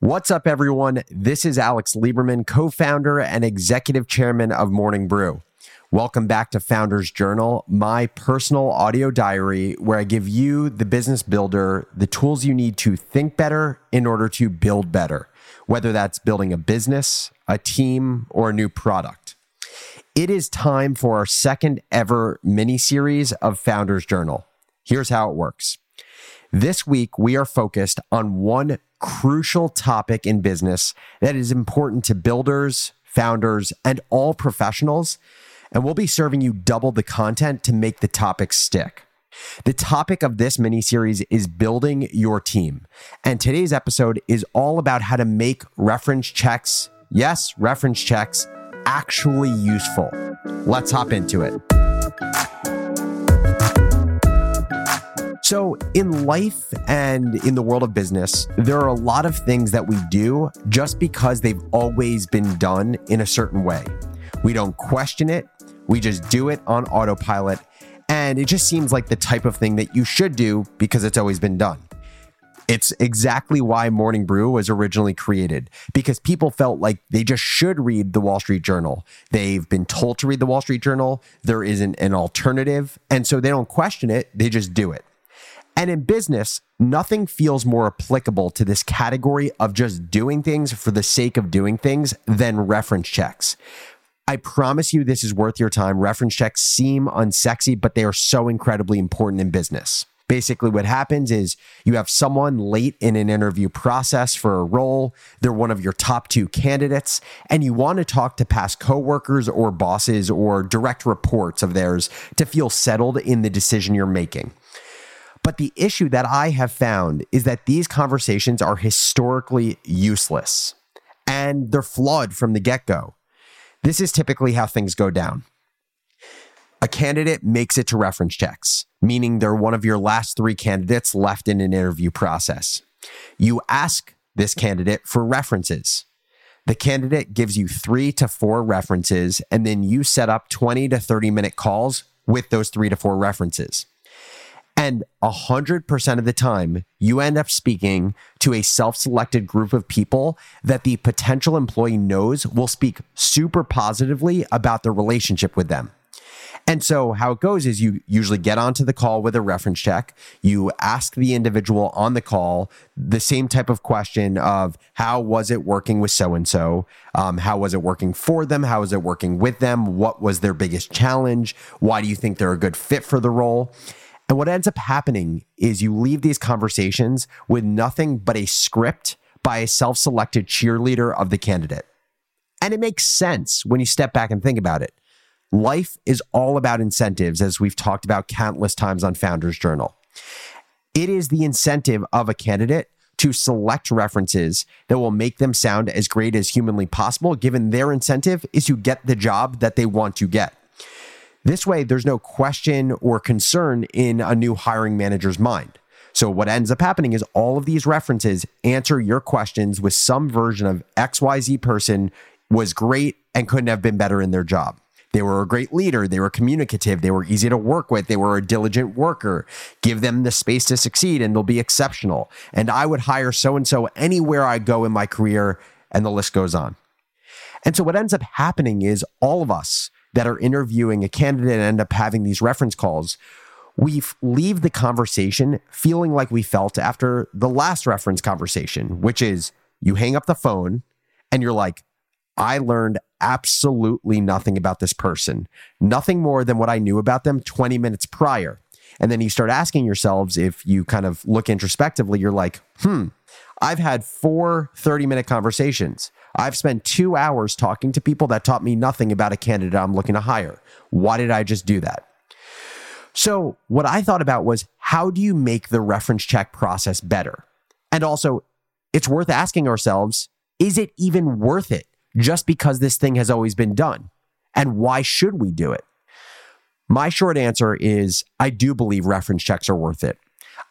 What's up, everyone? This is Alex Lieberman, co founder and executive chairman of Morning Brew. Welcome back to Founders Journal, my personal audio diary where I give you, the business builder, the tools you need to think better in order to build better, whether that's building a business, a team, or a new product. It is time for our second ever mini series of Founders Journal. Here's how it works. This week, we are focused on one crucial topic in business that is important to builders, founders, and all professionals. And we'll be serving you double the content to make the topic stick. The topic of this mini series is building your team. And today's episode is all about how to make reference checks, yes, reference checks, actually useful. Let's hop into it. So, in life and in the world of business, there are a lot of things that we do just because they've always been done in a certain way. We don't question it, we just do it on autopilot. And it just seems like the type of thing that you should do because it's always been done. It's exactly why Morning Brew was originally created because people felt like they just should read the Wall Street Journal. They've been told to read the Wall Street Journal. There isn't an alternative. And so they don't question it, they just do it. And in business, nothing feels more applicable to this category of just doing things for the sake of doing things than reference checks. I promise you this is worth your time. Reference checks seem unsexy, but they are so incredibly important in business. Basically, what happens is you have someone late in an interview process for a role. They're one of your top two candidates, and you want to talk to past coworkers or bosses or direct reports of theirs to feel settled in the decision you're making. But the issue that I have found is that these conversations are historically useless and they're flawed from the get go. This is typically how things go down. A candidate makes it to reference checks, meaning they're one of your last three candidates left in an interview process. You ask this candidate for references. The candidate gives you three to four references, and then you set up 20 to 30 minute calls with those three to four references. And 100% of the time, you end up speaking to a self selected group of people that the potential employee knows will speak super positively about the relationship with them. And so, how it goes is you usually get onto the call with a reference check. You ask the individual on the call the same type of question of how was it working with so and so? How was it working for them? How was it working with them? What was their biggest challenge? Why do you think they're a good fit for the role? And what ends up happening is you leave these conversations with nothing but a script by a self selected cheerleader of the candidate. And it makes sense when you step back and think about it. Life is all about incentives, as we've talked about countless times on Founders Journal. It is the incentive of a candidate to select references that will make them sound as great as humanly possible, given their incentive is to get the job that they want to get. This way, there's no question or concern in a new hiring manager's mind. So, what ends up happening is all of these references answer your questions with some version of XYZ person was great and couldn't have been better in their job. They were a great leader. They were communicative. They were easy to work with. They were a diligent worker. Give them the space to succeed and they'll be exceptional. And I would hire so and so anywhere I go in my career. And the list goes on. And so what ends up happening is all of us that are interviewing a candidate and end up having these reference calls, we leave the conversation feeling like we felt after the last reference conversation, which is you hang up the phone and you're like, I learned absolutely nothing about this person, nothing more than what I knew about them 20 minutes prior. And then you start asking yourselves if you kind of look introspectively, you're like, hmm, I've had four 30 minute conversations. I've spent two hours talking to people that taught me nothing about a candidate I'm looking to hire. Why did I just do that? So, what I thought about was how do you make the reference check process better? And also, it's worth asking ourselves is it even worth it just because this thing has always been done? And why should we do it? My short answer is I do believe reference checks are worth it.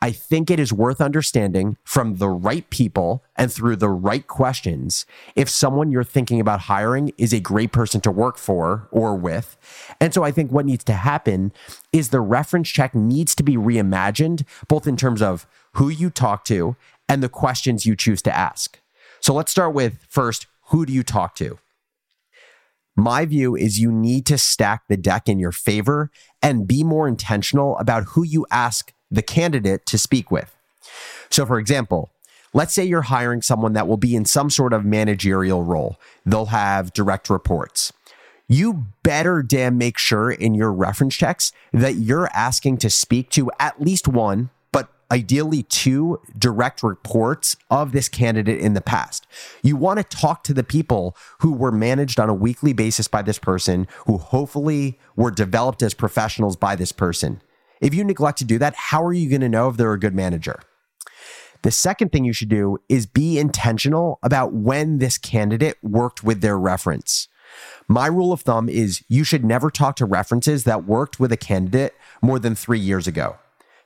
I think it is worth understanding from the right people and through the right questions if someone you're thinking about hiring is a great person to work for or with. And so I think what needs to happen is the reference check needs to be reimagined, both in terms of who you talk to and the questions you choose to ask. So let's start with first, who do you talk to? My view is you need to stack the deck in your favor and be more intentional about who you ask the candidate to speak with. So, for example, let's say you're hiring someone that will be in some sort of managerial role, they'll have direct reports. You better damn make sure in your reference checks that you're asking to speak to at least one but ideally two direct reports of this candidate in the past. You want to talk to the people who were managed on a weekly basis by this person, who hopefully were developed as professionals by this person. If you neglect to do that, how are you going to know if they're a good manager? The second thing you should do is be intentional about when this candidate worked with their reference. My rule of thumb is you should never talk to references that worked with a candidate more than three years ago.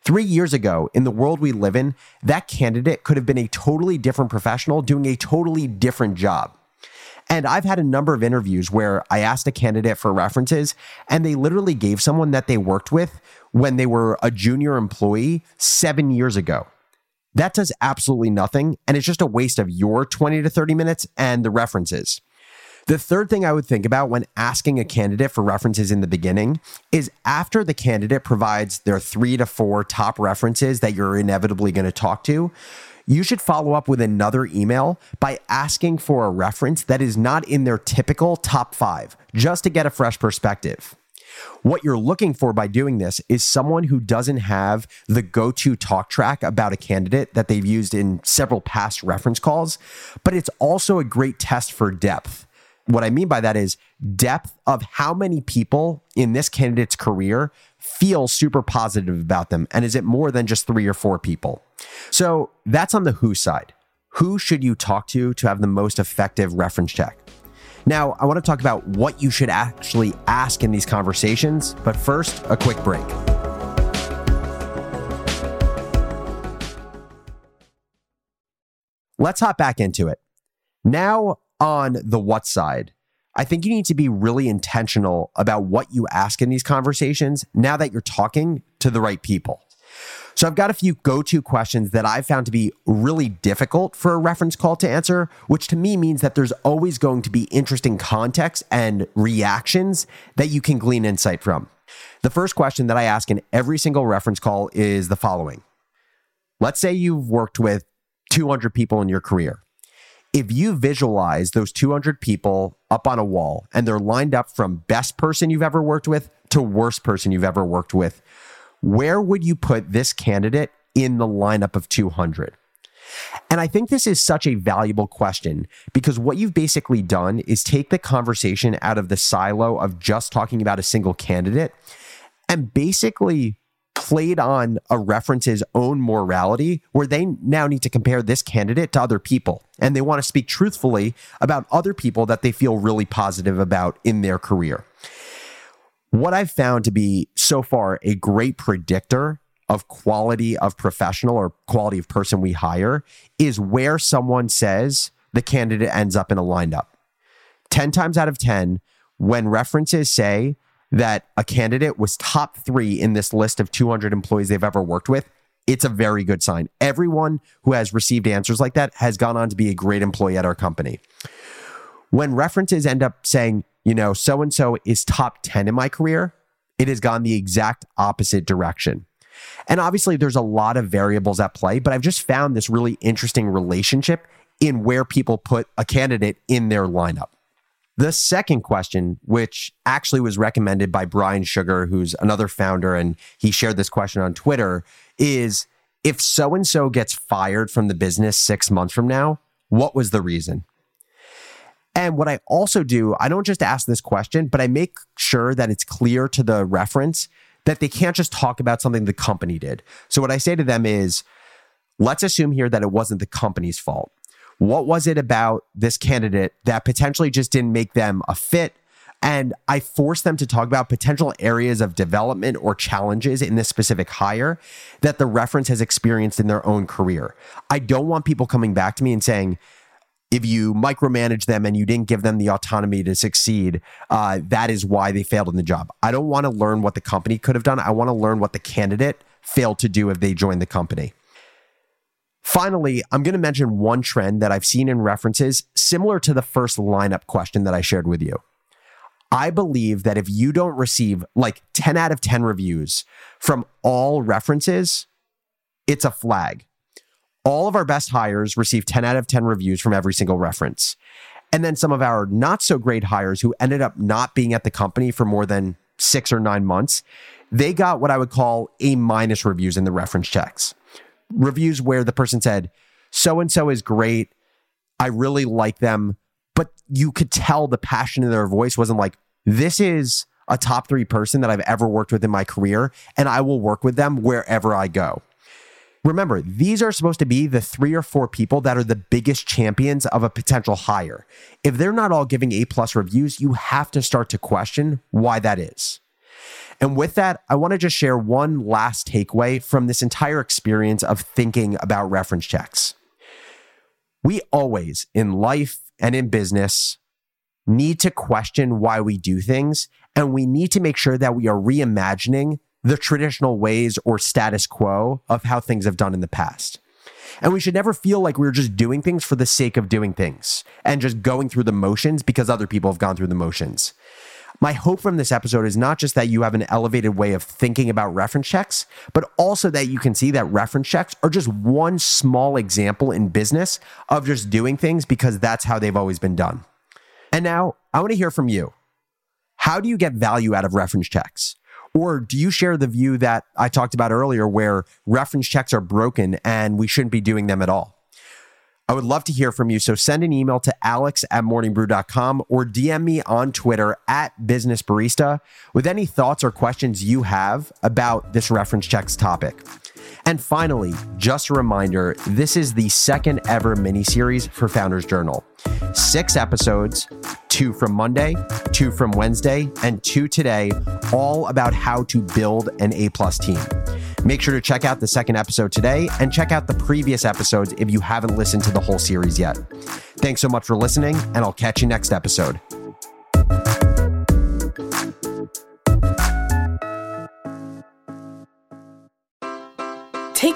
Three years ago, in the world we live in, that candidate could have been a totally different professional doing a totally different job. And I've had a number of interviews where I asked a candidate for references and they literally gave someone that they worked with when they were a junior employee seven years ago. That does absolutely nothing. And it's just a waste of your 20 to 30 minutes and the references. The third thing I would think about when asking a candidate for references in the beginning is after the candidate provides their three to four top references that you're inevitably going to talk to, you should follow up with another email by asking for a reference that is not in their typical top five, just to get a fresh perspective. What you're looking for by doing this is someone who doesn't have the go to talk track about a candidate that they've used in several past reference calls, but it's also a great test for depth what I mean by that is depth of how many people in this candidate's career feel super positive about them. And is it more than just three or four people? So that's on the who side. Who should you talk to to have the most effective reference check? Now, I want to talk about what you should actually ask in these conversations, but first, a quick break. Let's hop back into it. Now, on the what side, I think you need to be really intentional about what you ask in these conversations now that you're talking to the right people. So I've got a few go to questions that I've found to be really difficult for a reference call to answer, which to me means that there's always going to be interesting context and reactions that you can glean insight from. The first question that I ask in every single reference call is the following Let's say you've worked with 200 people in your career if you visualize those 200 people up on a wall and they're lined up from best person you've ever worked with to worst person you've ever worked with, where would you put this candidate in the lineup of 200? And I think this is such a valuable question because what you've basically done is take the conversation out of the silo of just talking about a single candidate and basically played on a reference's own morality where they now need to compare this candidate to other people and they want to speak truthfully about other people that they feel really positive about in their career. What I've found to be so far a great predictor of quality of professional or quality of person we hire is where someone says the candidate ends up in a lineup. 10 times out of 10, when references say that a candidate was top three in this list of 200 employees they've ever worked with, it's a very good sign. Everyone who has received answers like that has gone on to be a great employee at our company. When references end up saying, you know, so and so is top 10 in my career, it has gone the exact opposite direction. And obviously, there's a lot of variables at play, but I've just found this really interesting relationship in where people put a candidate in their lineup. The second question, which actually was recommended by Brian Sugar, who's another founder, and he shared this question on Twitter, is if so and so gets fired from the business six months from now, what was the reason? And what I also do, I don't just ask this question, but I make sure that it's clear to the reference that they can't just talk about something the company did. So what I say to them is, let's assume here that it wasn't the company's fault. What was it about this candidate that potentially just didn't make them a fit? And I force them to talk about potential areas of development or challenges in this specific hire that the reference has experienced in their own career. I don't want people coming back to me and saying, if you micromanage them and you didn't give them the autonomy to succeed, uh, that is why they failed in the job. I don't want to learn what the company could have done. I want to learn what the candidate failed to do if they joined the company. Finally, I'm going to mention one trend that I've seen in references similar to the first lineup question that I shared with you. I believe that if you don't receive like 10 out of 10 reviews from all references, it's a flag. All of our best hires receive 10 out of 10 reviews from every single reference. And then some of our not so great hires who ended up not being at the company for more than six or nine months, they got what I would call A minus reviews in the reference checks. Reviews where the person said, so and so is great. I really like them. But you could tell the passion in their voice wasn't like, this is a top three person that I've ever worked with in my career, and I will work with them wherever I go. Remember, these are supposed to be the three or four people that are the biggest champions of a potential hire. If they're not all giving A plus reviews, you have to start to question why that is. And with that, I want to just share one last takeaway from this entire experience of thinking about reference checks. We always, in life and in business, need to question why we do things, and we need to make sure that we are reimagining the traditional ways or status quo of how things have done in the past. And we should never feel like we're just doing things for the sake of doing things and just going through the motions because other people have gone through the motions. My hope from this episode is not just that you have an elevated way of thinking about reference checks, but also that you can see that reference checks are just one small example in business of just doing things because that's how they've always been done. And now I want to hear from you. How do you get value out of reference checks? Or do you share the view that I talked about earlier where reference checks are broken and we shouldn't be doing them at all? I would love to hear from you. So send an email to alex at morningbrew.com or DM me on Twitter at business barista with any thoughts or questions you have about this reference checks topic. And finally, just a reminder this is the second ever mini series for Founders Journal. Six episodes, two from Monday, two from Wednesday, and two today, all about how to build an A plus team. Make sure to check out the second episode today and check out the previous episodes if you haven't listened to the whole series yet. Thanks so much for listening, and I'll catch you next episode.